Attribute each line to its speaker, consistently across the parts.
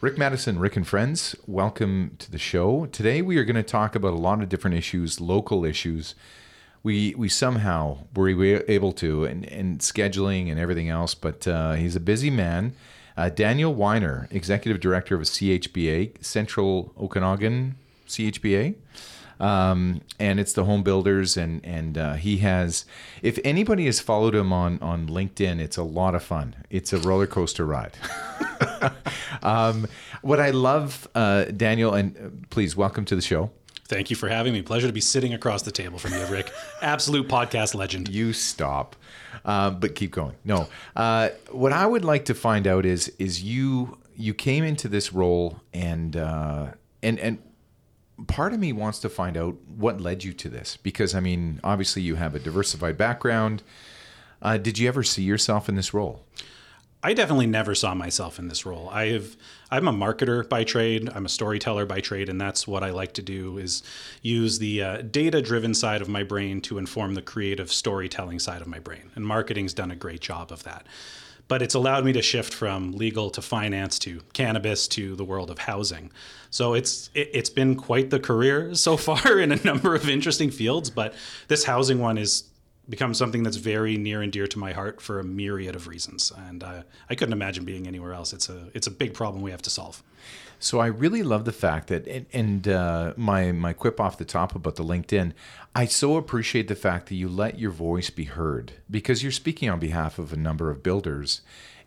Speaker 1: Rick Madison, Rick and Friends, welcome to the show. Today we are going to talk about a lot of different issues, local issues. We we somehow were able to, and, and scheduling and everything else, but uh, he's a busy man. Uh, Daniel Winer, Executive Director of a CHBA, Central Okanagan CHBA. Um, and it's the home builders and and uh, he has if anybody has followed him on on linkedin it's a lot of fun it's a roller coaster ride um, what i love uh, daniel and uh, please welcome to the show
Speaker 2: Thank you for having me. Pleasure to be sitting across the table from you, Rick. Absolute podcast legend.
Speaker 1: You stop, uh, but keep going. No, uh, what I would like to find out is is you you came into this role and uh, and and part of me wants to find out what led you to this because I mean, obviously you have a diversified background. Uh, did you ever see yourself in this role?
Speaker 2: I definitely never saw myself in this role. I have I'm a marketer by trade. I'm a storyteller by trade, and that's what I like to do is use the uh, data-driven side of my brain to inform the creative storytelling side of my brain. And marketing's done a great job of that but it's allowed me to shift from legal to finance to cannabis to the world of housing. So it's it, has been quite the career so far in a number of interesting fields, but this housing one is become something that's very near and dear to my heart for a myriad of reasons, and uh, I couldn't imagine being anywhere else. It's a it's a big problem we have to solve.
Speaker 1: So I really love the fact that, and, uh, my my quip off the top about the LinkedIn, I so appreciate the fact that you let your voice be heard because you're speaking on behalf of a number of builders,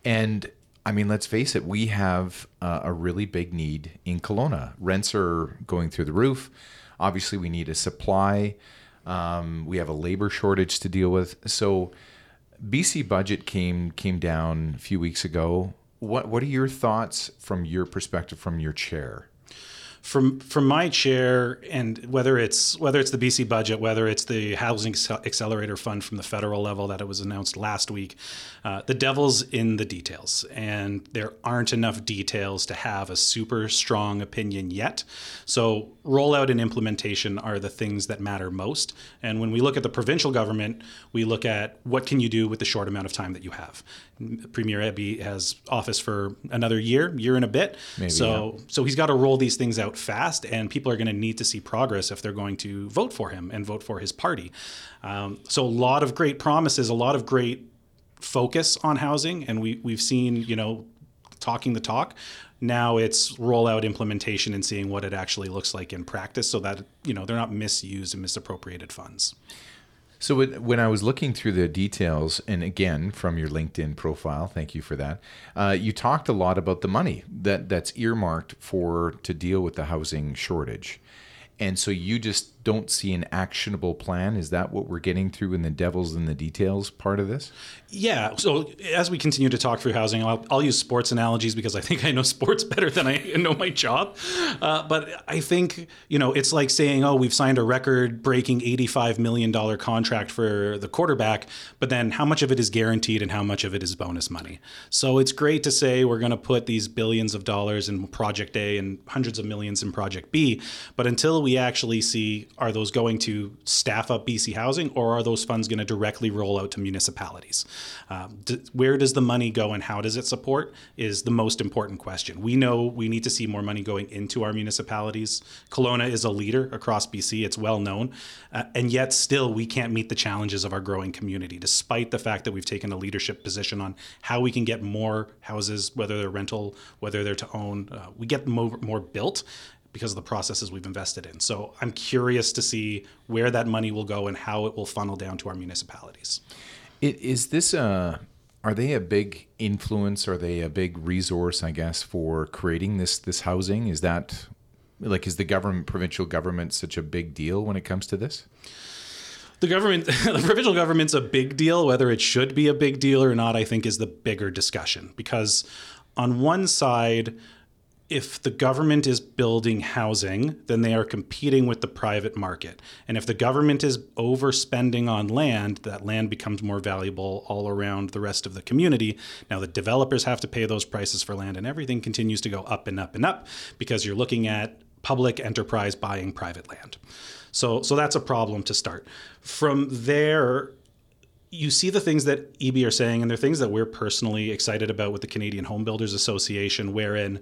Speaker 1: and I mean, let's face it, we have uh, a really big need in Kelowna. Rents are going through the roof. Obviously, we need a supply. Um, we have a labor shortage to deal with. So, BC budget came came down a few weeks ago. What what are your thoughts from your perspective, from your chair?
Speaker 2: from from my chair, and whether it's whether it's the BC budget, whether it's the housing accelerator fund from the federal level that it was announced last week, uh, the devil's in the details, and there aren't enough details to have a super strong opinion yet. So rollout and implementation are the things that matter most. And when we look at the provincial government, we look at what can you do with the short amount of time that you have. Premier Eby has office for another year, year and a bit. Maybe, so yeah. so he's got to roll these things out fast, and people are going to need to see progress if they're going to vote for him and vote for his party. Um, so a lot of great promises, a lot of great focus on housing, and we we've seen you know talking the talk. Now it's rollout implementation and seeing what it actually looks like in practice, so that you know they're not misused and misappropriated funds.
Speaker 1: So when I was looking through the details, and again from your LinkedIn profile, thank you for that. Uh, you talked a lot about the money that that's earmarked for to deal with the housing shortage, and so you just don't see an actionable plan. Is that what we're getting through in the devil's in the details part of this?
Speaker 2: Yeah. So as we continue to talk through housing, I'll, I'll use sports analogies because I think I know sports better than I know my job. Uh, but I think, you know, it's like saying, oh, we've signed a record breaking $85 million contract for the quarterback, but then how much of it is guaranteed and how much of it is bonus money? So it's great to say we're going to put these billions of dollars in Project A and hundreds of millions in Project B, but until we actually see are those going to staff up BC Housing or are those funds going to directly roll out to municipalities? Um, d- where does the money go and how does it support is the most important question. We know we need to see more money going into our municipalities. Kelowna is a leader across BC, it's well known, uh, and yet still we can't meet the challenges of our growing community, despite the fact that we've taken a leadership position on how we can get more houses, whether they're rental, whether they're to own. Uh, we get more, more built because of the processes we've invested in. So I'm curious to see where that money will go and how it will funnel down to our municipalities.
Speaker 1: It, is this a are they a big influence? Are they a big resource, I guess, for creating this this housing? Is that like is the government provincial government such a big deal when it comes to this?
Speaker 2: The government, the provincial government's a big deal. Whether it should be a big deal or not, I think, is the bigger discussion. Because on one side, if the government is building housing, then they are competing with the private market. And if the government is overspending on land, that land becomes more valuable all around the rest of the community. Now, the developers have to pay those prices for land, and everything continues to go up and up and up because you're looking at public enterprise buying private land. So, so that's a problem to start. From there, you see the things that Eby are saying, and they're things that we're personally excited about with the Canadian Home Builders Association, wherein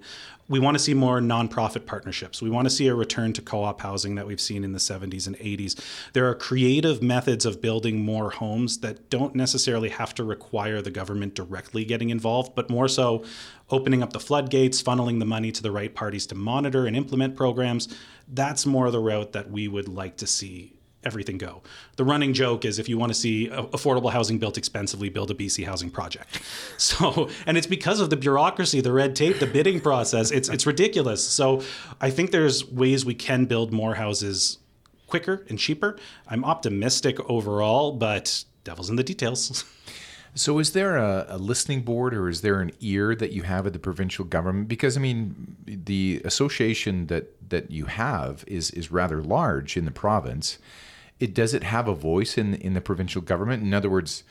Speaker 2: we want to see more nonprofit partnerships. We want to see a return to co op housing that we've seen in the 70s and 80s. There are creative methods of building more homes that don't necessarily have to require the government directly getting involved, but more so opening up the floodgates, funneling the money to the right parties to monitor and implement programs. That's more the route that we would like to see everything go. The running joke is if you want to see affordable housing built expensively, build a BC housing project. So, and it's because of the bureaucracy, the red tape, the bidding process. It's it's ridiculous. So, I think there's ways we can build more houses quicker and cheaper. I'm optimistic overall, but devil's in the details.
Speaker 1: So, is there a, a, listening board or is there an ear that you have at the provincial government? Because I mean, the association that that you have is is rather large in the province, it does it have a voice in in the provincial government? In other words,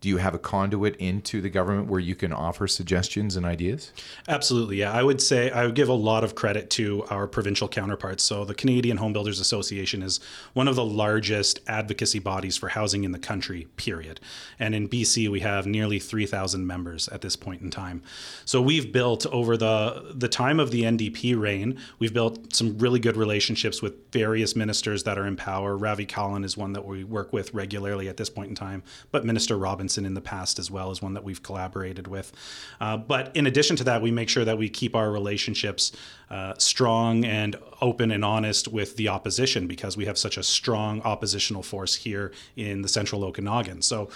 Speaker 1: do you have a conduit into the government where you can offer suggestions and ideas?
Speaker 2: Absolutely, yeah. I would say I would give a lot of credit to our provincial counterparts. So the Canadian Home Builders Association is one of the largest advocacy bodies for housing in the country, period. And in BC, we have nearly 3,000 members at this point in time. So we've built over the the time of the NDP reign, we've built some really good relationships with various ministers that are in power. Ravi Kahlon is one that we work with regularly at this point in time, but Minister Robinson Robinson in the past as well as one that we've collaborated with. Uh, but in addition to that, we make sure that we keep our relationships uh, strong and open and honest with the opposition because we have such a strong oppositional force here in the central Okanagan. So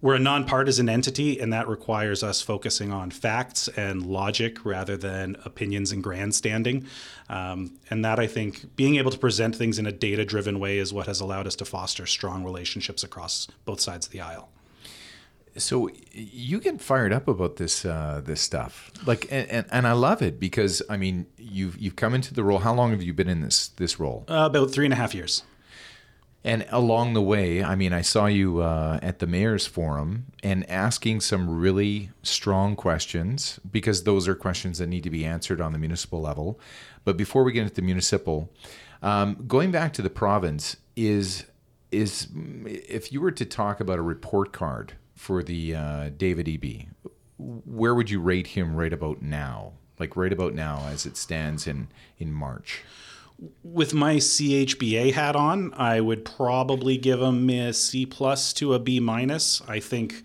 Speaker 2: we're a nonpartisan entity, and that requires us focusing on facts and logic rather than opinions and grandstanding. Um, and that I think being able to present things in a data driven way is what has allowed us to foster strong relationships across both sides of the aisle.
Speaker 1: So you get fired up about this uh, this stuff, like, and, and, and, I love it because I mean, you've you've come into the role. How long have you been in this this role?
Speaker 2: Uh, about three and a half years.
Speaker 1: And along the way, I mean, I saw you uh, at the mayor's forum and asking some really strong questions because those are questions that need to be answered on the municipal level. But before we get into the municipal, um, going back to the province is is if you were to talk about a report card for the uh, David Eby, where would you rate him right about now? Like right about now, as it stands in in March.
Speaker 2: With my CHBA hat on, I would probably give him a C plus to a B minus. I think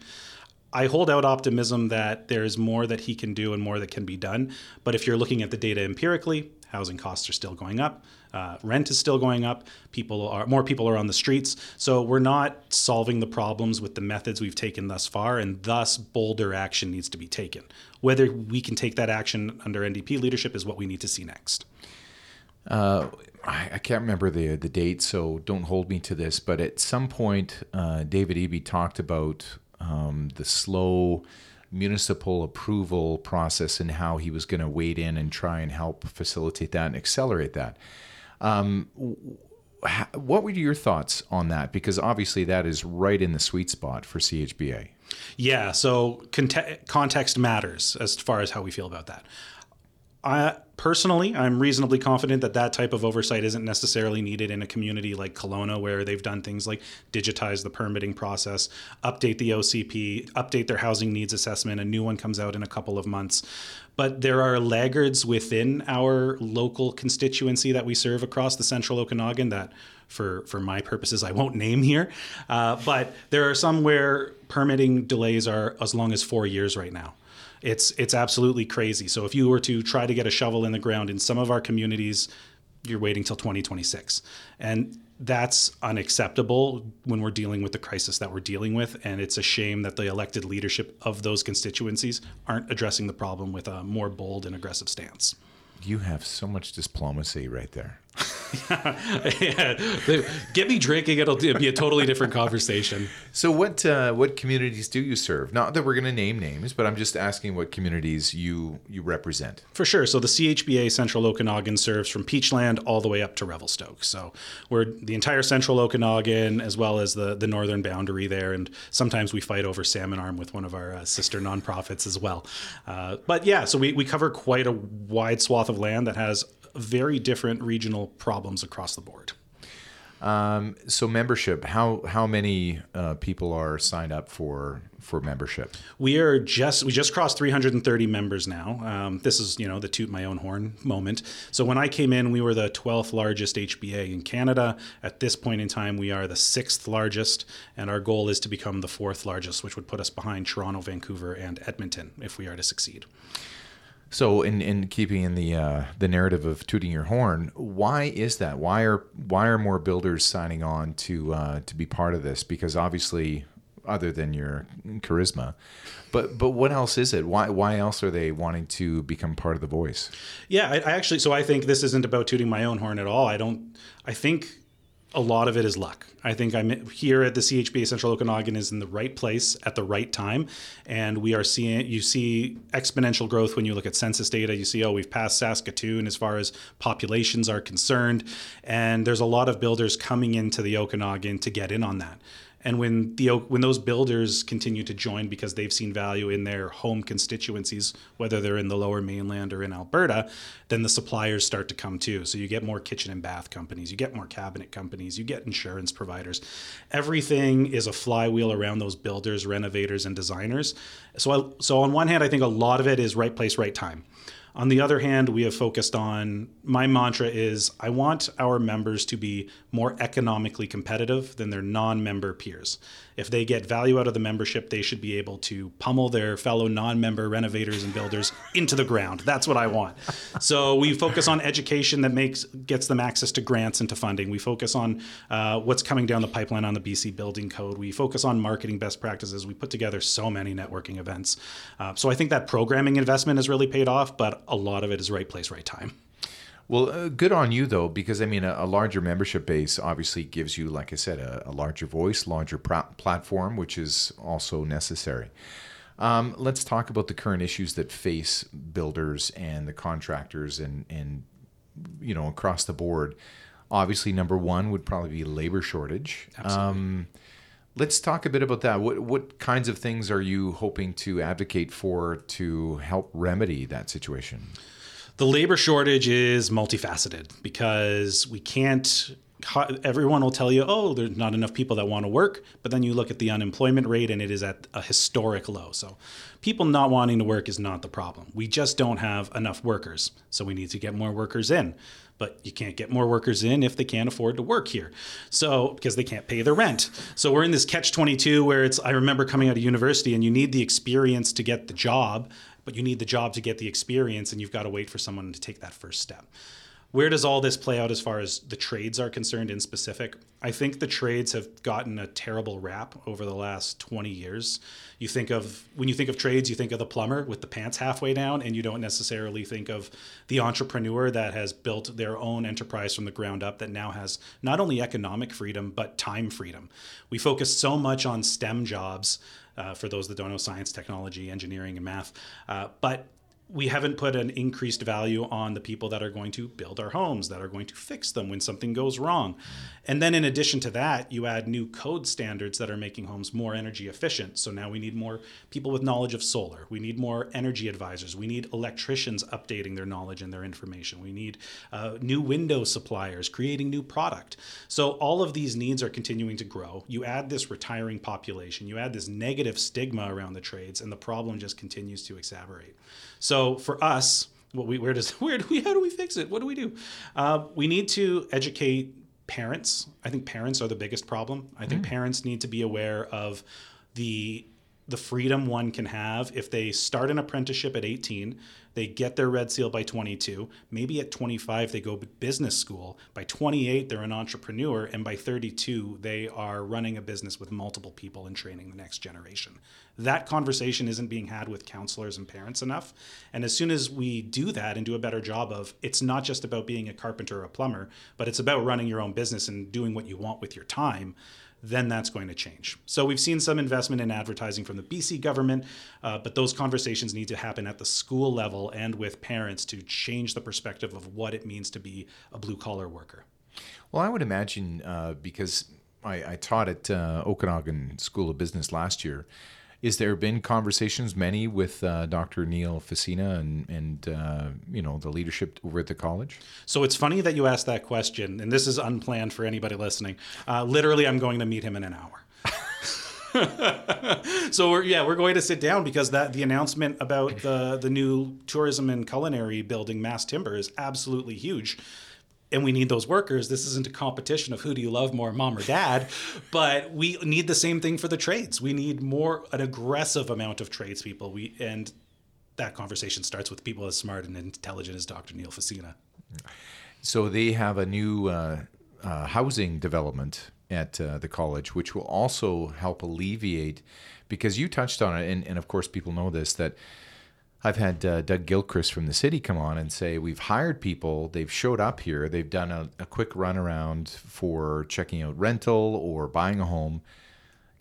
Speaker 2: I hold out optimism that there's more that he can do and more that can be done. But if you're looking at the data empirically, housing costs are still going up. Uh, rent is still going up. People are more people are on the streets. So we're not solving the problems with the methods we've taken thus far, and thus bolder action needs to be taken. Whether we can take that action under NDP leadership is what we need to see next.
Speaker 1: Uh, I, I, can't remember the the date, so don't hold me to this. But at some point, uh, David Eby talked about um, the slow municipal approval process and how he was going to wade in and try and help facilitate that and accelerate that. Um, what were your thoughts on that? Because obviously that is right in the sweet spot for CHBA.
Speaker 2: Yeah, so context matters as far as how we feel about that. I, personally, I'm reasonably confident that that type of oversight isn't necessarily needed in a community like Kelowna, where they've done things like digitize the permitting process, update the OCP, update their housing needs assessment. A new one comes out in a couple of months. But there are laggards within our local constituency that we serve across the central Okanagan that, for, for my purposes, I won't name here. Uh, but there are some where permitting delays are as long as four years right now. It's it's absolutely crazy. So if you were to try to get a shovel in the ground in some of our communities, you're waiting till 2026. And that's unacceptable when we're dealing with the crisis that we're dealing with. And it's a shame that the elected leadership of those constituencies aren't addressing the problem with a more bold and aggressive stance.
Speaker 1: You have so much diplomacy right there.
Speaker 2: Yeah. Get me drinking; it'll be a totally different conversation.
Speaker 1: So, what uh, what communities do you serve? Not that we're going to name names, but I'm just asking what communities you you represent.
Speaker 2: For sure. So, the CHBA Central Okanagan serves from Peachland all the way up to Revelstoke. So, we're the entire Central Okanagan as well as the the northern boundary there, and sometimes we fight over Salmon Arm with one of our uh, sister nonprofits as well. Uh, but yeah, so we we cover quite a wide swath of land that has very different regional problems across the board.
Speaker 1: Um, so membership, how how many uh, people are signed up for for membership?
Speaker 2: We are just we just crossed 330 members now. Um, this is you know the toot my own horn moment. So when I came in, we were the 12th largest HBA in Canada. At this point in time, we are the sixth largest, and our goal is to become the fourth largest, which would put us behind Toronto, Vancouver, and Edmonton if we are to succeed.
Speaker 1: So, in, in keeping in the uh, the narrative of tooting your horn, why is that? Why are why are more builders signing on to uh, to be part of this? Because obviously, other than your charisma, but but what else is it? Why why else are they wanting to become part of the voice?
Speaker 2: Yeah, I, I actually so I think this isn't about tooting my own horn at all. I don't. I think a lot of it is luck. I think I'm here at the CHBA Central Okanagan is in the right place at the right time, and we are seeing. You see exponential growth when you look at census data. You see, oh, we've passed Saskatoon as far as populations are concerned, and there's a lot of builders coming into the Okanagan to get in on that. And when the when those builders continue to join because they've seen value in their home constituencies, whether they're in the Lower Mainland or in Alberta, then the suppliers start to come too. So you get more kitchen and bath companies, you get more cabinet companies, you get insurance providers. Everything is a flywheel around those builders, renovators, and designers. So I, so on one hand, I think a lot of it is right place, right time. On the other hand, we have focused on my mantra is I want our members to be more economically competitive than their non member peers. If they get value out of the membership, they should be able to pummel their fellow non member renovators and builders into the ground. That's what I want. So we focus on education that makes gets them access to grants and to funding. We focus on uh, what's coming down the pipeline on the BC Building Code. We focus on marketing best practices. We put together so many networking events. Uh, so I think that programming investment has really paid off, but a lot of it is right place, right time.
Speaker 1: Well, uh, good on you though, because I mean, a, a, larger membership base obviously gives you, like I said, a, a larger voice, larger platform, which is also necessary. Um, let's talk about the current issues that face builders and the contractors, and and you know across the board. Obviously, number one would probably be labor shortage.
Speaker 2: Absolutely. Um,
Speaker 1: let's talk a bit about that. What what kinds of things are you hoping to advocate for to help remedy that situation?
Speaker 2: The labor shortage is multifaceted because we can't everyone will tell you, oh, there's not enough people that want to work. But then you look at the unemployment rate and it is at a historic low. So people not wanting to work is not the problem. We just don't have enough workers. So we need to get more workers in. But you can't get more workers in if they can't afford to work here. So, because they can't pay their rent. So we're in this catch 22 where it's, I remember coming out of university and you need the experience to get the job but you need the job to get the experience and you've got to wait for someone to take that first step. Where does all this play out as far as the trades are concerned in specific? I think the trades have gotten a terrible rap over the last 20 years. You think of when you think of trades, you think of the plumber with the pants halfway down and you don't necessarily think of the entrepreneur that has built their own enterprise from the ground up that now has not only economic freedom but time freedom. We focus so much on STEM jobs uh, for those that don't know science, technology, engineering, and math. Uh, but we haven't put an increased value on the people that are going to build our homes, that are going to fix them when something goes wrong. And then, in addition to that, you add new code standards that are making homes more energy efficient. So now we need more people with knowledge of solar. We need more energy advisors. We need electricians updating their knowledge and their information. We need uh, new window suppliers creating new product. So all of these needs are continuing to grow. You add this retiring population, you add this negative stigma around the trades, and the problem just continues to exacerbate. So for us, what we where does where do we how do we fix it? What do we do? Uh, we need to educate parents. I think parents are the biggest problem. I think mm. parents need to be aware of the the freedom one can have if they start an apprenticeship at 18 they get their red seal by 22. Maybe at 25, they go to business school. By 28, they're an entrepreneur. And by 32, they are running a business with multiple people and training the next generation. That conversation isn't being had with counselors and parents enough. And as soon as we do that and do a better job of it's not just about being a carpenter or a plumber, but it's about running your own business and doing what you want with your time then that's going to change. So we've seen some investment in advertising from the BC government, uh, but those conversations need to happen at the school level and with parents to change the perspective of what it means to be a blue collar worker.
Speaker 1: Well, I would imagine uh, because I, I, taught at uh, Okanagan School of Business last year, Is there been conversations, many with uh, Dr. Neil Fassina and and uh, you know the leadership over at the college?
Speaker 2: So it's funny that you asked that question, and this is unplanned for anybody listening. Uh, literally, I'm going to meet him in an hour. so we're yeah we're going to sit down because that the announcement about the the new tourism and culinary building mass timber is absolutely huge and we need those workers this isn't a competition of who do you love more mom or dad but we need the same thing for the trades. We need more an aggressive amount of tradespeople. We and that conversation starts with people as smart and intelligent as dr neil fassina
Speaker 1: so they have a new uh, uh, housing development at uh, the college, which will also help alleviate, because you touched on it, and, and of course people know this that I've had uh, Doug Gilchrist from the city come on and say we've hired people, they've showed up here, they've done a, a quick run around for checking out rental or buying a home.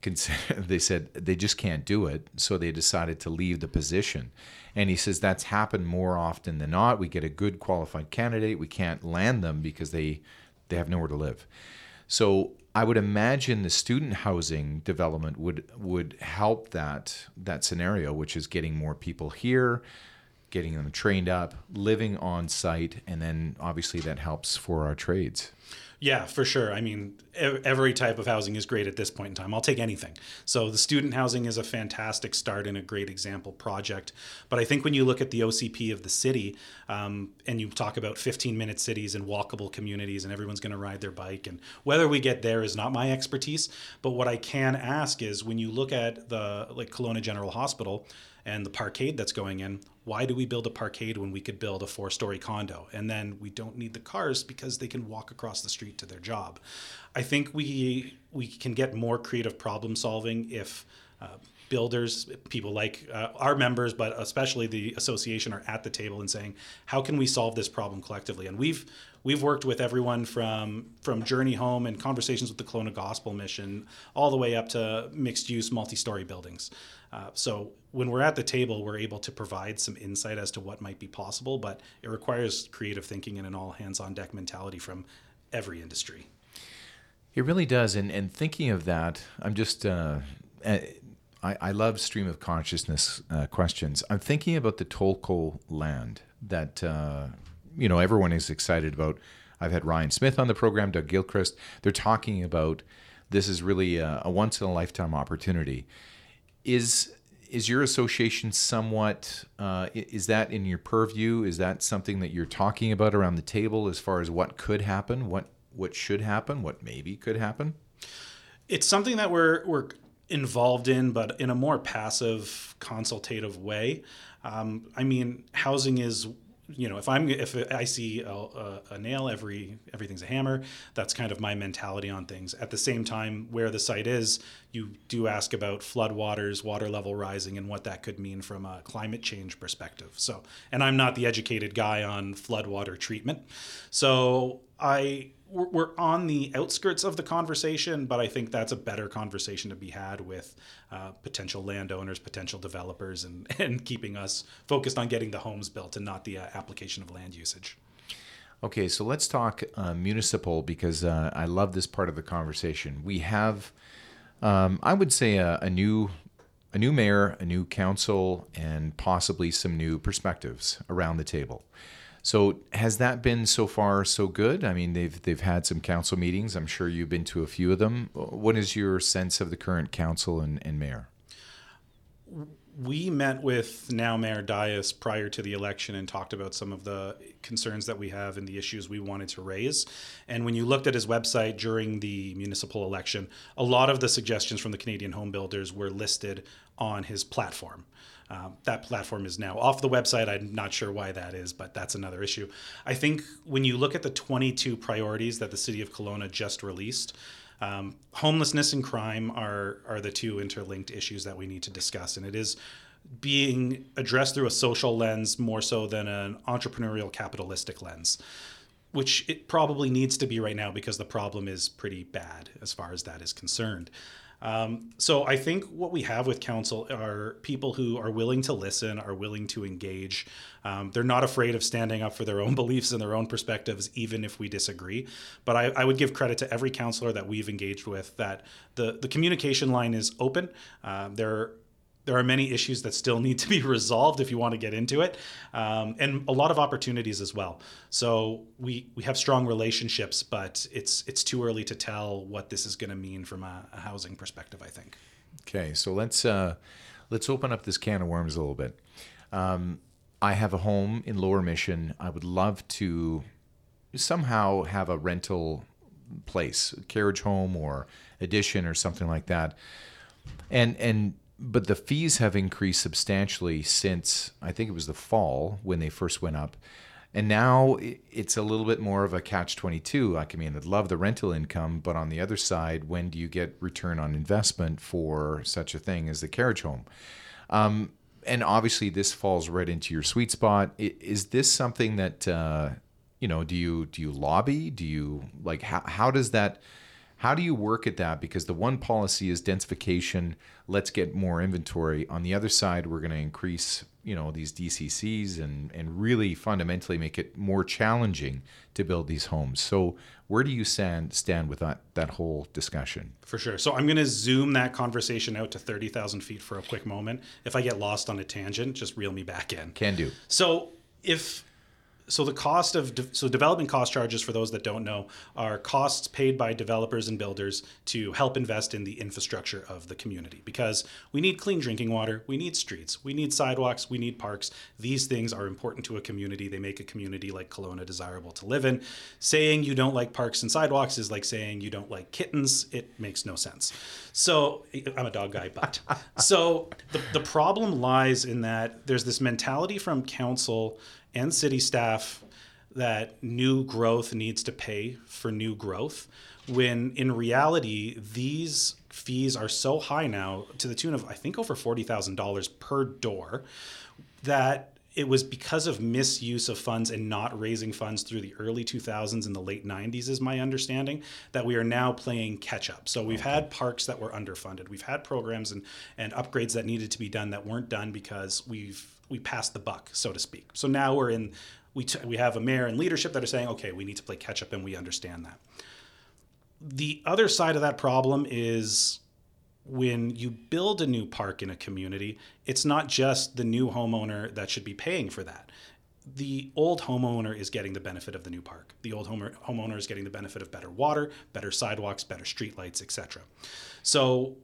Speaker 1: They said they just can't do it, so they decided to leave the position. And he says that's happened more often than not. We get a good qualified candidate, we can't land them because they they have nowhere to live. So I would imagine the student housing development would would help that that scenario, which is getting more people here, getting them trained up, living on site, and then obviously that helps for our trades.
Speaker 2: Yeah, for sure. I mean, every type of housing is great at this point in time. I'll take anything. So the student housing is a fantastic start and a great example project. But I think when you look at the OCP of the city um, and you talk about 15 minute cities and walkable communities and everyone's going to ride their bike, and whether we get there is not my expertise. But what I can ask is when you look at the like Kelowna General Hospital, and the parkade that's going in. Why do we build a parkade when we could build a four story condo? And then we don't need the cars because they can walk across the street to their job. I think we we can get more creative problem solving if uh, builders, people like uh, our members, but especially the association, are at the table and saying, "How can we solve this problem collectively?" And we've we've worked with everyone from from Journey Home and conversations with the Kelowna Gospel Mission, all the way up to mixed use, multi story buildings. Uh, so when we're at the table, we're able to provide some insight as to what might be possible, but it requires creative thinking and an all hands on deck mentality from every industry.
Speaker 1: It really does. And, and thinking of that, I'm just, uh, I, I love stream of consciousness uh, questions. I'm thinking about the Tolko land that, uh, you know, everyone is excited about. I've had Ryan Smith on the program, Doug Gilchrist. They're talking about this is really a, a once in a lifetime opportunity is is your association somewhat uh, is that in your purview? Is that something that you're talking about around the table as far as what could happen what what should happen what maybe could happen?
Speaker 2: It's something that we're we're involved in but in a more passive consultative way. Um, i mean housing is you know if i'm if i see a, a, a, nail every everything's a hammer that's kind of my mentality on things. At the same time where the site is you do ask about floodwaters water level rising and what that could mean from a climate change perspective. So and i'm not the educated guy on floodwater treatment. So i we're on the outskirts of the conversation, but I think that's a better conversation to be had with uh, potential landowners, potential developers, and, and keeping us focused on getting the homes built and not the uh, application of land usage.
Speaker 1: Okay, so let's talk uh, municipal because uh, I love this part of the conversation. We have, um, I would say, a, a new a new mayor, a new council, and possibly some new perspectives around the table. So has that been so far so good? I mean, they've they've had some council meetings. I'm sure you've been to a few of them. What is your sense of the current council and, and mayor?
Speaker 2: We met with now Mayor Dyas prior to the election and talked about some of the concerns that we have and the issues we wanted to raise. And when you looked at his website during the municipal election, a lot of the suggestions from the Canadian home builders were listed on his platform. Uh, that platform is now off the website. I'm not sure why that is, but that's another issue. I think when you look at the 22 priorities that the city of Kelowna just released, um, homelessness and crime are are the two interlinked issues that we need to discuss, and it is being addressed through a social lens more so than an entrepreneurial capitalistic lens which it probably needs to be right now because the problem is pretty bad as far as that is concerned. Um, so I think what we have with council are people who are willing to listen, are willing to engage. Um, they're not afraid of standing up for their own beliefs and their own perspectives, even if we disagree. But I, I would give credit to every councilor that we've engaged with that the the communication line is open. Uh, they're there are many issues that still need to be resolved if you want to get into it, um, and a lot of opportunities as well. So we we have strong relationships, but it's it's too early to tell what this is going to mean from a, a, housing perspective. I think.
Speaker 1: Okay, so let's uh, let's open up this can of worms a little bit. Um, I have a home in Lower Mission. I would love to somehow have a rental place, a carriage home or addition or something like that. And and but the fees have increased substantially since I think it was the fall when they first went up. And now it's a little bit more of a catch 22. Like, I mean, I'd love the rental income, but on the other side, when do you get return on investment for such a thing as the carriage home? Um, and obviously, this falls right into your sweet spot. Is this something that, uh, you know, do you do you lobby? Do you like how, how does that how do you work at that? Because the one policy is densification. Let's get more inventory. On the other side, we're going to increase, you know, these DCCs and and really fundamentally make it more challenging to build these homes. So where do you stand stand with that that whole discussion?
Speaker 2: For sure. So I'm going to zoom that conversation out to thirty thousand feet for a quick moment. If I get lost on a tangent, just reel me back in.
Speaker 1: Can do.
Speaker 2: So if so the cost of de- so development cost charges for those that don't know are costs paid by developers and builders to help invest in the infrastructure of the community. Because we need clean drinking water we need streets we need sidewalks we need parks. These things are important to a community. They make a community like Kelowna desirable to live in. Saying you don't like parks and sidewalks is like saying you don't like kittens. It makes no sense. So I'm a dog guy but so the, the problem lies in that there's this mentality from council and city staff that new growth needs to pay for new growth when in reality these fees are so high now to the tune of i think over $40000 per door that it was because of misuse of funds and not raising funds through the early 2000s and the late 90s is my understanding that we are now playing catch up so we've okay. had parks that were underfunded we've had programs and, and upgrades that needed to be done that weren't done because we've we passed the buck, so to speak. So now we're in we t- we have a mayor and leadership that are saying, okay, we need to play catch up, and we understand that. The other side of that problem is when you build a new park in a community, it's not just the new homeowner that should be paying for that. The old homeowner is getting the benefit of the new park. The old homeowner is getting the benefit of better water, better sidewalks, better streetlights, etc. So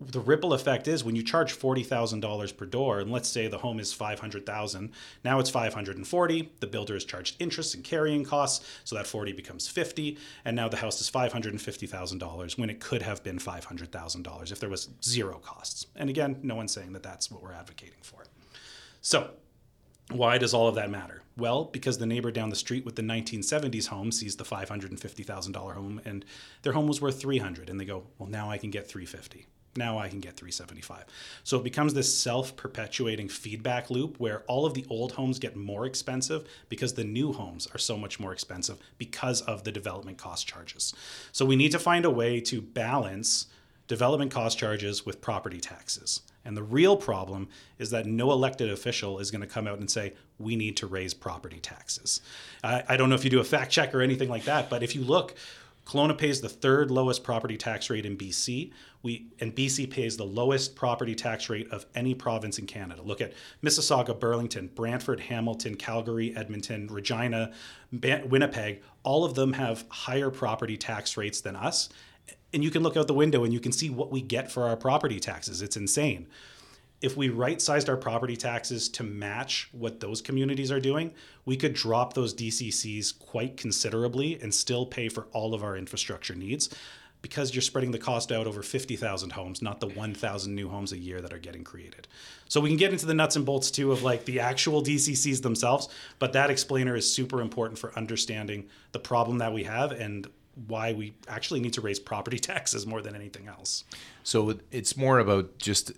Speaker 2: the ripple effect is when you charge $40,000 per door and let's say the home is 500,000 now it's 540 the builder has charged interest and carrying costs so that 40 becomes 50 and now the house is $550,000 when it could have been $500,000 if there was zero costs and again no one's saying that that's what we're advocating for so why does all of that matter? Well, because the neighbor down the street with the 1970s home sees the $550,000 home and their home was worth 300 and they go, "Well, now I can get 350." Now I can get 375. So it becomes this self-perpetuating feedback loop where all of the old homes get more expensive because the new homes are so much more expensive because of the development cost charges. So we need to find a way to balance development cost charges with property taxes. And the real problem is that no elected official is going to come out and say, we need to raise property taxes. I, I don't know if you do a fact check or anything like that, but if you look, Kelowna pays the third lowest property tax rate in BC. We and BC pays the lowest property tax rate of any province in Canada. Look at Mississauga, Burlington, Brantford, Hamilton, Calgary, Edmonton, Regina, Winnipeg. All of them have higher property tax rates than us. And you can look out the window and you can see what we get for our property taxes. It's insane if we right sized our property taxes to match what those communities are doing, we could drop those DCCs quite considerably and still pay for all of our infrastructure needs because you're spreading the cost out over 50,000 homes, not the 1,000 new homes a year that are getting created. So we can get into the nuts and bolts too of like the actual DCCs themselves, but that explainer is super important for understanding the problem that we have and why we actually need to raise property taxes more than anything else.
Speaker 1: So it's more about just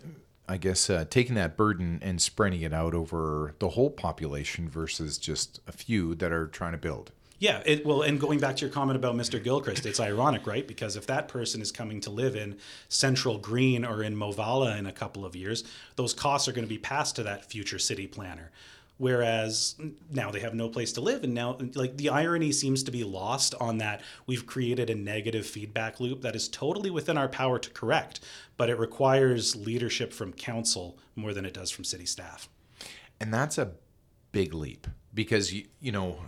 Speaker 1: I guess uh, taking that burden and spreading it out over the whole population versus just a few that are trying to build.
Speaker 2: Yeah, it, well, and going back to your comment about Mr. Gilchrist, it's ironic, right? Because if that person is coming to live in Central Green or in Movala in a couple of years, those costs are going to be passed to that future city planner. Whereas now they have no place to live and now like the irony seems to be lost on that we've created a negative feedback loop that is totally within our power to correct but it requires leadership from council more than it does from city staff
Speaker 1: and that's a big leap because you you know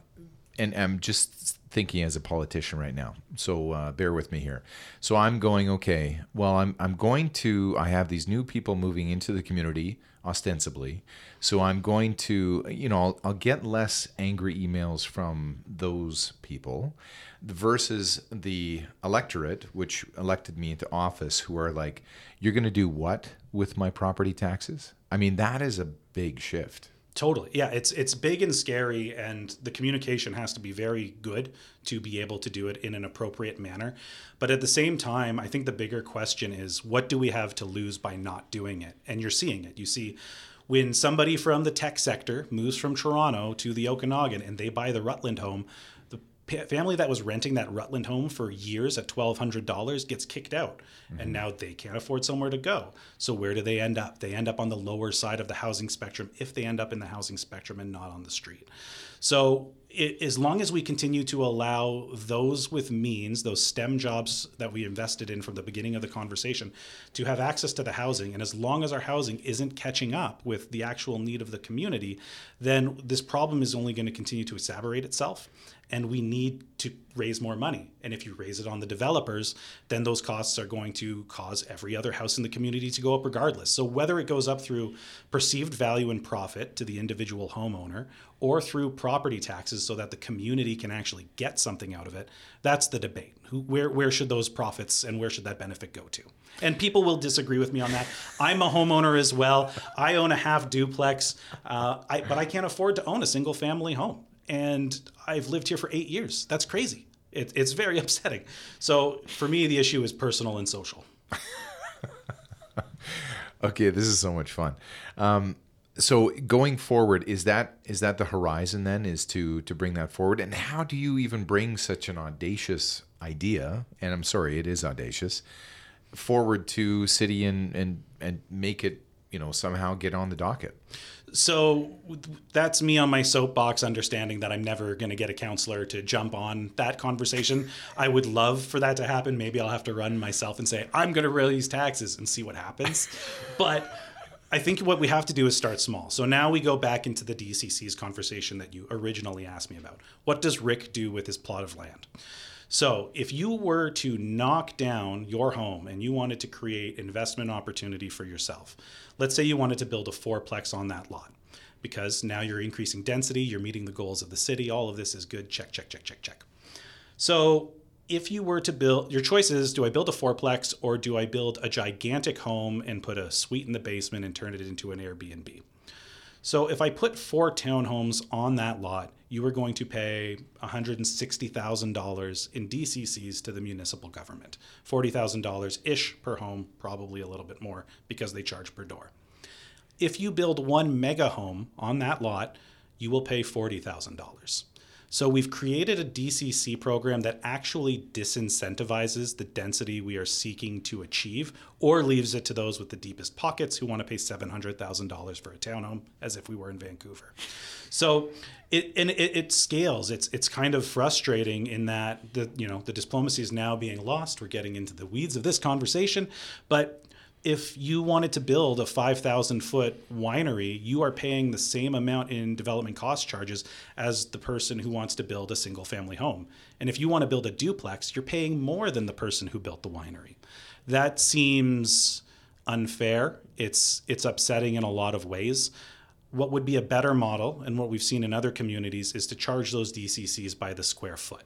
Speaker 1: and I'm just thinking as a politician right now. So uh, bear with me here. So I'm going okay. Well, I'm I'm going to. I have these new people moving into the community ostensibly. So I'm going to, you know, I'll, I'll get less angry emails from those people versus the electorate, which elected me into office, who are like, you're going to do what with my property taxes? I mean, that is a big shift.
Speaker 2: Totally. Yeah, it's it's big and scary and the communication has to be very good to be able to do it in an appropriate manner. But at the same time, I think the bigger question is what do we have to lose by not doing it? And you're seeing it. You see when somebody from the tech sector moves from Toronto to the Okanagan and they buy the Rutland home, family that was renting that Rutland home for years at $1,200 gets kicked out. Mm-hmm. And now they can't afford somewhere to go. So where do they end up? They end up on the lower side of the housing spectrum if they end up in the housing spectrum and not on the street. So it, as long as we continue to allow those with means, those STEM jobs that we invested in from the beginning of the conversation, to have access to the housing, and as long as our housing isn't catching up with the actual need of the community, then this problem is only going to continue to exacerbate itself and we need to raise more money. And if you raise it on the developers, then those costs are going to cause every other house in the community to go up regardless. So whether it goes up through perceived value and profit to the individual homeowner or through property taxes so that the community can actually get something out of it, that's the debate. Who, where, where should those profits and where should that benefit go to? And people will disagree with me on that. I'm a homeowner as well. I own a half duplex, uh, I, but I can't afford to own a single family home and I've lived here for eight years. That's crazy. It, it's very upsetting. So for me, the issue is personal and social.
Speaker 1: okay, this is so much fun. Um, so going forward, is that is that the horizon then? Is to to bring that forward? And how do you even bring such an audacious idea? And I'm sorry, it is audacious. Forward to city and and and make it you know somehow get on the docket
Speaker 2: so that's me on my soapbox understanding that i'm never going to get a councilor to jump on that conversation. I would love for that to happen. Maybe i'll have to run myself and say i'm going to raise taxes and see what happens. But i think what we have to do is start small. So now we go back into the dcc's conversation that you originally asked me about. What does rick do with his plot of land so, if you were to knock down your home and you wanted to create investment opportunity for yourself, let's say you wanted to build a fourplex on that lot because now you're increasing density, you're meeting the goals of the city, all of this is good. Check, check, check, check, check. So, if you were to build, your choice is do I build a fourplex or do I build a gigantic home and put a suite in the basement and turn it into an Airbnb? So if I put four townhomes on that lot, you are going to pay $160,000 in DCCs to the municipal government. $40,000 ish per home, probably a little bit more because they charge per door. If you build one mega home on that lot, you will pay $40,000. So we've created a DCC program that actually disincentivizes the density we are seeking to achieve or leaves it to those with the deepest pockets who want to pay $700,000 for a townhome as if we were in Vancouver. So it and it, it, scales. It's it's kind of frustrating in that the you know the diplomacy is now being lost. We're getting into the weeds of this conversation, but if you wanted to build a 5,000 foot winery, you are paying the same amount in development cost charges as the person who wants to build a single family home. And if you want to build a duplex, you're paying more than the person who built the winery. That seems unfair. It's it's upsetting in a lot of ways. What would be a better model and what we've seen in other communities is to charge those DCCs by the square foot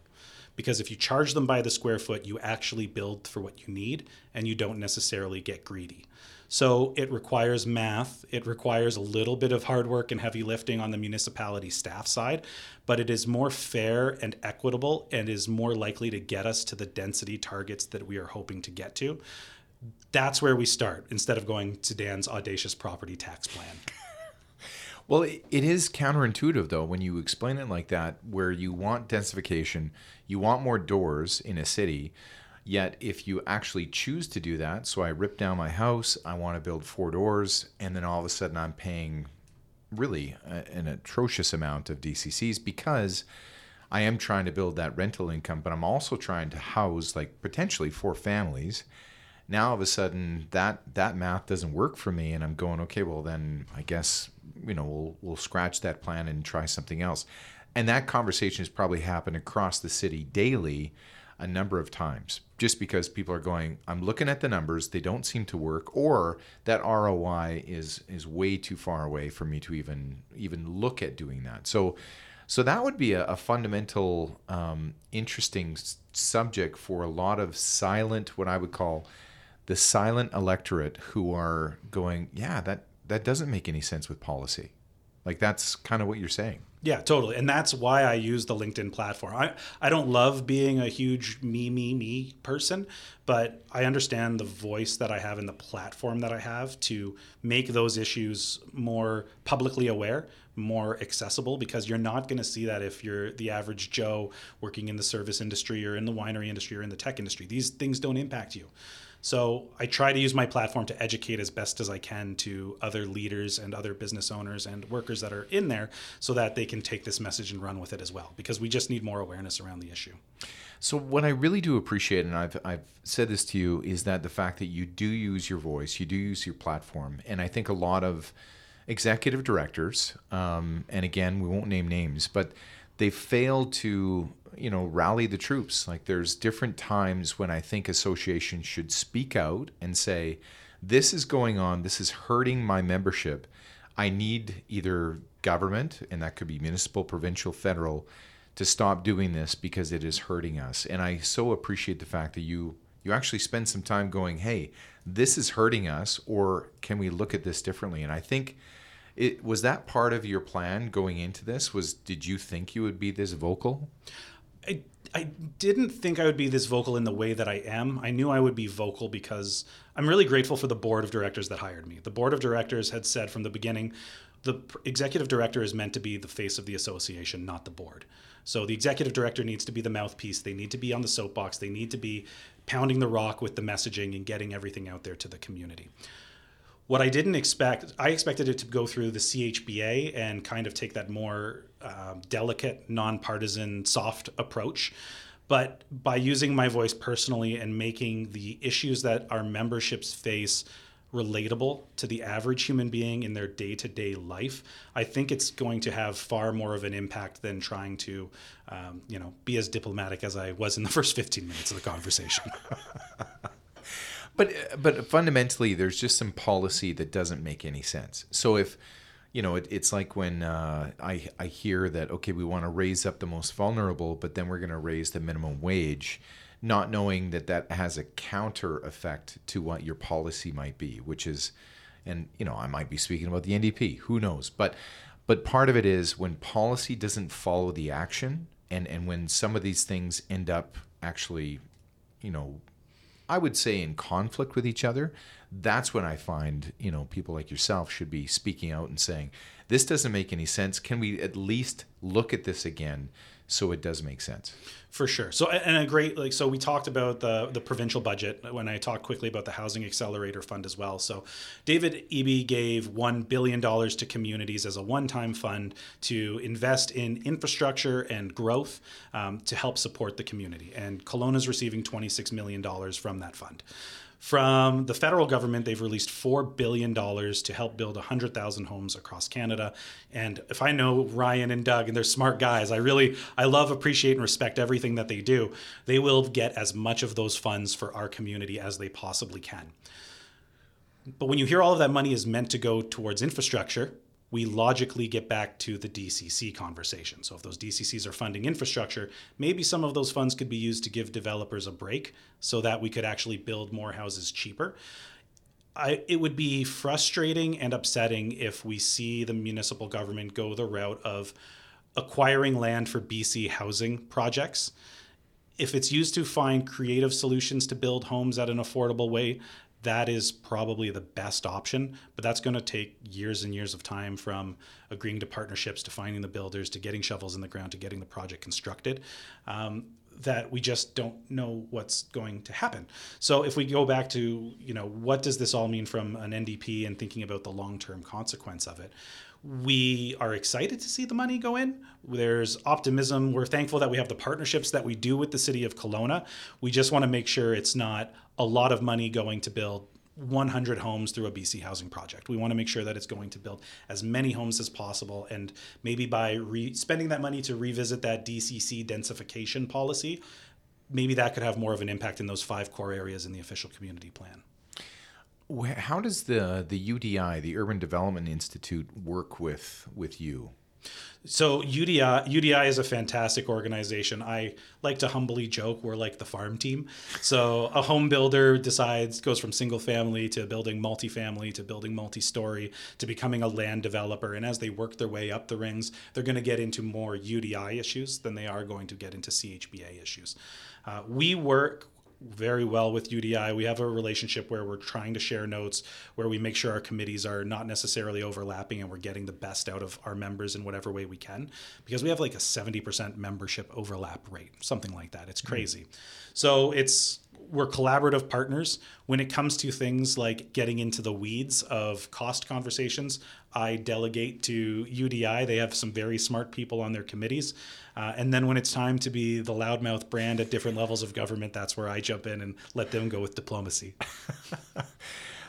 Speaker 2: because if you charge them by the square foot, you actually build for what you need and you don't necessarily get greedy. So it requires math, it requires a little bit of hard work and heavy lifting on the municipality staff side, but it is more fair and equitable and is more likely to get us to the density targets that we are hoping to get to. That's where we start instead of going to Dan's audacious property tax plan.
Speaker 1: Well, it is counterintuitive though when you explain it like that, where you want densification, you want more doors in a city. Yet, if you actually choose to do that, so I rip down my house, I want to build four doors, and then all of a sudden I'm paying really an atrocious amount of DCCs because I am trying to build that rental income, but I'm also trying to house like potentially four families. Now all of a sudden that that math doesn't work for me, and I'm going okay. Well then I guess you know we'll we'll scratch that plan and try something else. And that conversation has probably happened across the city daily a number of times just because people are going i'm looking at the numbers they don't seem to work or that roi is is way too far away for me to even even look at doing that so so that would be a, a fundamental um, interesting s- subject for a lot of silent what i would call the silent electorate who are going yeah that that doesn't make any sense with policy like that's kind of what you're saying
Speaker 2: Yeah, totally. And that's why I use the LinkedIn platform. I, I don't love being a huge me, me, me person, but I understand the voice that I have and the platform that I have to make those issues more publicly aware, more accessible, because you're not going to see that if you're the average Joe working in the service industry or in the winery industry or in the tech industry. These things don't impact you. So I try to use my platform to educate as best as I can to other leaders and other business owners and workers that are in there so that they can take this message and run with it as well because we just need more awareness around the issue.
Speaker 1: So what I really do appreciate, and I've I've said this to you, is that the fact that you do use your voice, you do use your platform, and I think a lot of executive directors, um, and again, we won't name names, but they fail to you know rally the troops. Like there's different times when I think associations should speak out and say, "This is going on. This is hurting my membership. I need either government, and that could be municipal, provincial, federal." to stop doing this because it is hurting us. And I so appreciate the fact that you you actually spend some time going, "Hey, this is hurting us or can we look at this differently?" And I think it was that part of your plan going into this was did you think you would be this vocal?
Speaker 2: I, I didn't think I would be this vocal in the way that I am. I knew I would be vocal because I'm really grateful for the board of directors that hired me. The board of directors had said from the beginning the executive director is meant to be the face of the association, not the board. So the executive director needs to be the mouthpiece. They need to be on the soapbox. They need to be pounding the rock with the messaging and getting everything out there to the community. What I didn't expect, I expected it to go through the CHBA and kind of take that more uh, delicate, nonpartisan, soft approach. But by using my voice personally and making the issues that our memberships face relatable to the average human being in their day to day life, I think it's going to have far more of an impact than trying to, um, you know, be as diplomatic as I was in the first 15 minutes of the conversation.
Speaker 1: But but fundamentally, there's just some policy that doesn't make any sense. So if you know, it, it's like when uh, I I hear that okay, we want to raise up the most vulnerable, but then we're going to raise the minimum wage, not knowing that that has a counter effect to what your policy might be, which is, and you know, I might be speaking about the NDP, who knows, but but part of it is when policy doesn't follow the action, and and when some of these things end up actually, you know, I would say in conflict with each other, that's when I find, you know, people like yourself should be speaking out and saying, this doesn't make any sense. Can we at least look at this again so it does make sense?
Speaker 2: For sure. So and a great like so we talked about the the provincial budget when I talked quickly about the housing accelerator fund as well. So David Eby gave 1 billion dollars to communities as a one-time fund to invest in infrastructure and growth um, to help support the community. And Kelowna is receiving 26 million dollars from that fund. From the federal government, they've released $4 billion to help build 100,000 homes across Canada. And if I know Ryan and Doug, and they're smart guys, I really, I love, appreciate, and respect everything that they do. They will get as much of those funds for our community as they possibly can. But when you hear all of that money is meant to go towards infrastructure, we logically get back to the DCC conversation. So if those DCCs are funding infrastructure, maybe some of those funds could be used to give developers a break so that we could actually build more houses cheaper. I, it would be frustrating and upsetting if we see the municipal government go the route of acquiring land for BC housing projects. If it's used to find creative solutions to build homes at an affordable way, that is probably the best option, but that's going to take years and years of time from agreeing to partnerships to finding the builders to getting shovels in the ground to getting the project constructed. Um, that we just don't know what's going to happen. So if we go back to, you know, what does this all mean from an NDP and thinking about the long-term consequence of it? We are excited to see the money go in. There's optimism. We're thankful that we have the partnerships that we do with the city of Kelowna. We just want to make sure it's not a lot of money going to build 100 homes through a BC housing project. We want to make sure that it's going to build as many homes as possible. And maybe by re- spending that money to revisit that DCC densification policy, maybe that could have more of an impact in those five core areas in the official community plan.
Speaker 1: How does the the UDI, the Urban Development Institute, work with with you?
Speaker 2: So UDI UDI is a fantastic organization. I like to humbly joke we're like the farm team. So a home builder decides goes from single family to building multifamily to building multi-story to becoming a land developer and as they work their way up the rings, they're going to get into more UDI issues than they are going to get into CHBA issues. Uh, we work very well with UDI. We have a relationship where we're trying to share notes, where we make sure our committees are not necessarily overlapping and we're getting the best out of our members in whatever way we can. Because we have like a 70% membership overlap rate, something like that. It's crazy. Mm-hmm. So it's we're collaborative partners. When it comes to things like getting into the weeds of cost conversations i delegate to udi they have some very smart people on their committees. Uh, and then when it's time to be the loudmouth brand at different levels of government that's where i jump in and let them go with diplomacy.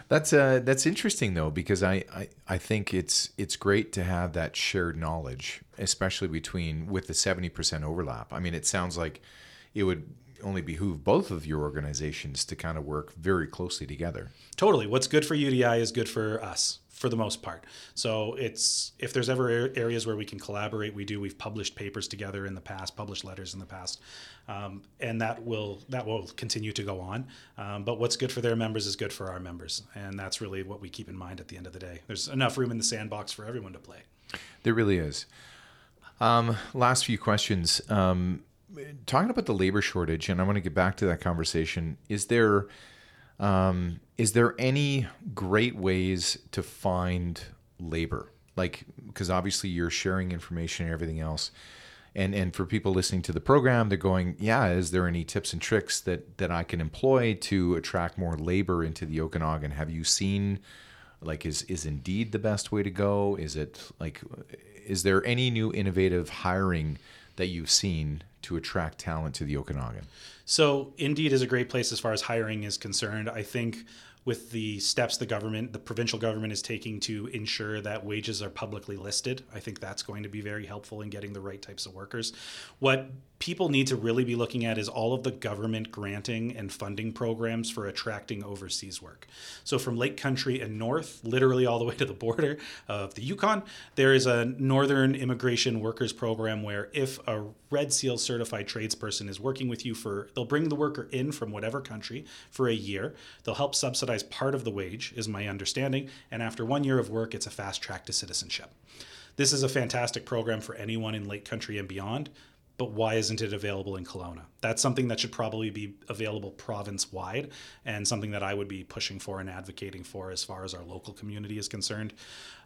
Speaker 1: That's uh, that's interesting though because I, I i think it's it's great to have that shared knowledge especially between with the 70% overlap. I mean it sounds like it would only behoove both of your organizations to kind of work very closely together.
Speaker 2: Totally. What's good for UDI is good for us for the most part. So it's if there's ever areas where we can collaborate, we do. We've published papers together in the past, published letters in the past, um, and that will that will continue to go on. Um, but what's good for their members is good for our members, and that's really what we keep in mind at the end of the day. There's enough room in the sandbox for everyone to play.
Speaker 1: There really is. Um, last few questions. Um, talking about the labor shortage, and I want to get back to that conversation. Is there um, is there any great ways to find labor? Like, because obviously you're sharing information and everything else. And, and for people listening to the program, they're going, yeah, is there any tips and tricks that, that I can employ to attract more labor into the Okanagan? Have you seen, like, is, is Indeed the best way to go? Is it like, is there any new innovative hiring that you've seen to attract talent to the Okanagan?
Speaker 2: So, Indeed is a great place as far as hiring is concerned. I think with the steps the government, the provincial government is taking to ensure that wages are publicly listed. I think that's going to be very helpful in getting the right types of workers. What people need to really be looking at is all of the government granting and funding programs for attracting overseas work. So from Lake Country and north, literally all the way to the border of the Yukon, there is a Northern Immigration Workers Program where if a Red Seal certified tradesperson is working with you for, they'll bring the worker in from whatever country for a year. They'll help subsidize part of the wage, is my understanding. And after one year of work, it's a fast track to citizenship. This is a fantastic program for anyone in Lake Country and beyond but why isn't it available in Kelowna? That's something that should probably be available province wide and something that I would be pushing for and advocating for as far as our local community is concerned.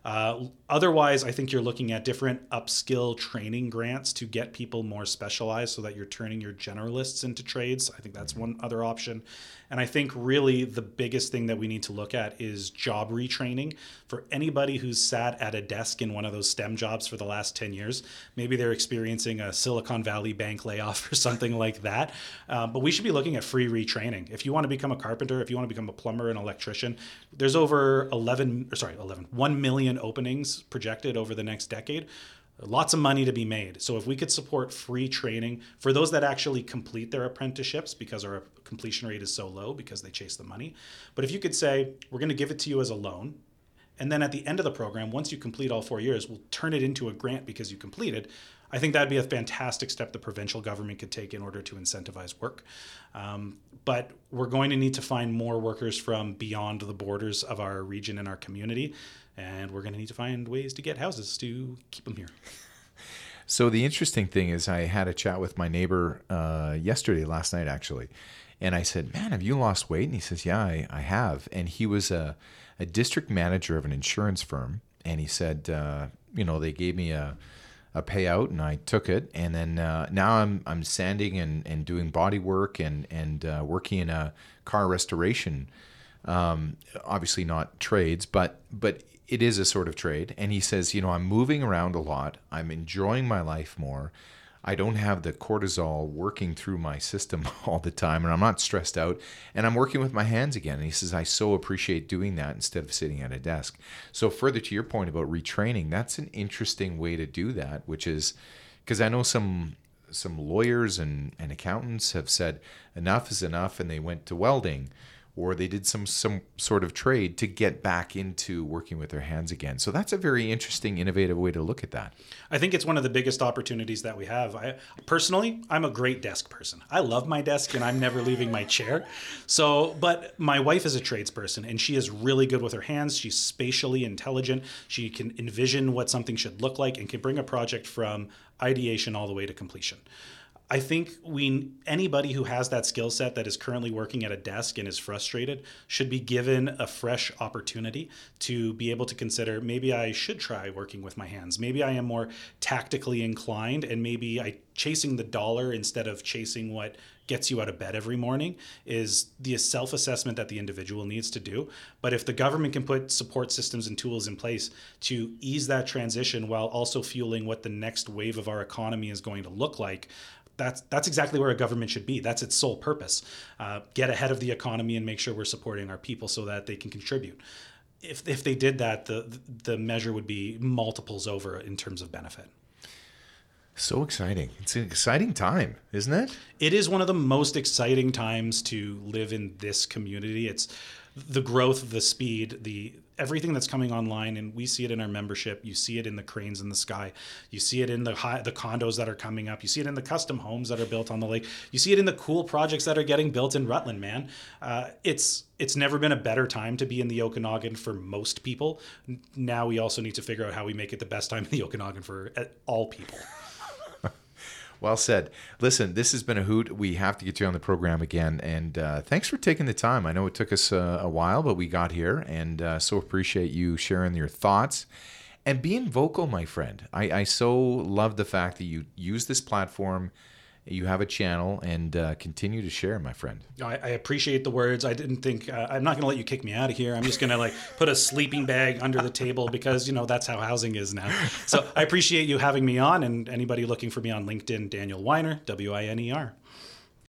Speaker 2: Uh, otherwise, I think you're looking at different upskill training grants to get people more specialized so that you're turning your generalists into trades. I think that's one other option. And I think really the biggest thing that we need to look at is job retraining for anybody who's sat at a desk in one of those STEM jobs for the last 10 years. Maybe they're experiencing a Silicon Valley bank layoff or something like that. Uh, but we should be looking at free retraining. If you want to become a carpenter, if you want to become a plumber, an electrician, there's over 11, or sorry, 11, 1 million openings projected over the next decade lots of money to be made. So if we could support free training for those that actually complete their apprenticeships because our completion rate is so low because they chase the money. But if you could say, we're going to give it to you as a loan, and then at the end of the program, once you complete all four years, we'll turn it into a grant because you completed. I think that'd be a fantastic step the provincial government could take in order to incentivize work. Um, but we're going to need to find more workers from beyond the borders of our region and our community and we're going to need to find ways to get houses to keep them here.
Speaker 1: So the interesting thing is, I had a chat with my neighbor uh, yesterday, last night actually, and I said, "Man, have you lost weight?" And he says, "Yeah, I, I have." And he was a, a district manager of an insurance firm, and he said, uh, "You know, they gave me a." a payout and I took it and then uh, now I'm I'm sanding and, and doing body work and and uh, working in a car restoration um, obviously not trades but but it is a sort of trade. And he says, you know, I'm moving around a lot. I'm enjoying my life more. I don't have the cortisol working through my system all the time, and I'm not stressed out. And I'm working with my hands again. And he says, I so appreciate doing that instead of sitting at a desk. So, further to your point about retraining, that's an interesting way to do that, which is because I know some some lawyers and, and accountants have said enough is enough, and they went to welding or they did some some sort of trade to get back into working with their hands again. So that's a very interesting, innovative way to look at that.
Speaker 2: I think it's one of the biggest opportunities that we have. I personally, I'm a great desk person. I love my desk and I'm never leaving my chair. So, but my wife is a tradesperson and she is really good with her hands. She's spatially intelligent. She can envision what something should look like and can bring a project from ideation all the way to completion. I think we anybody who has that skill set that is currently working at a desk and is frustrated should be given a fresh opportunity to be able to consider maybe I should try working with my hands. Maybe I am more tactically inclined and maybe I chasing the dollar instead of chasing what gets you out of bed every morning is the self-assessment that the individual needs to do. But if the government can put support systems and tools in place to ease that transition while also fueling what the next wave of our economy is going to look like, that's that's exactly where a government should be. That's its sole purpose. Uh, get ahead of the economy and make sure we're supporting our people so that they can contribute. If if they did that, the the measure would be multiples over in terms of benefit.
Speaker 1: So exciting. It's an exciting time, isn't it?
Speaker 2: It is one of the most exciting times to live in this community. It's the growth, the speed, the everything that's coming online, and we see it in our membership. You see it in the cranes in the sky. You see it in the high, the condos that are coming up. You see it in the custom homes that are built on the lake. You see it in the cool projects that are getting built in Rutland. Man, uh, it's it's never been a better time to be in the Okanagan for most people. Now we also need to figure out how we make it the best time in the Okanagan for uh, all people.
Speaker 1: Well said. Listen, this has been a hoot. We have to get you on the program again. And uh, thanks for taking the time. I know it took us uh, a while, but we got here. And uh, so appreciate you sharing your thoughts and being vocal, my friend. I, I so love the fact that you use this platform you have a channel and uh, continue to share, my friend.
Speaker 2: I, I, appreciate the words. I didn't think uh, I'm not going to let you kick me out of here. I'm just going to like put a sleeping bag under the table because you know that's how housing is now. So I appreciate you having me on, and anybody looking for me on LinkedIn, Daniel Winer, W I N E R.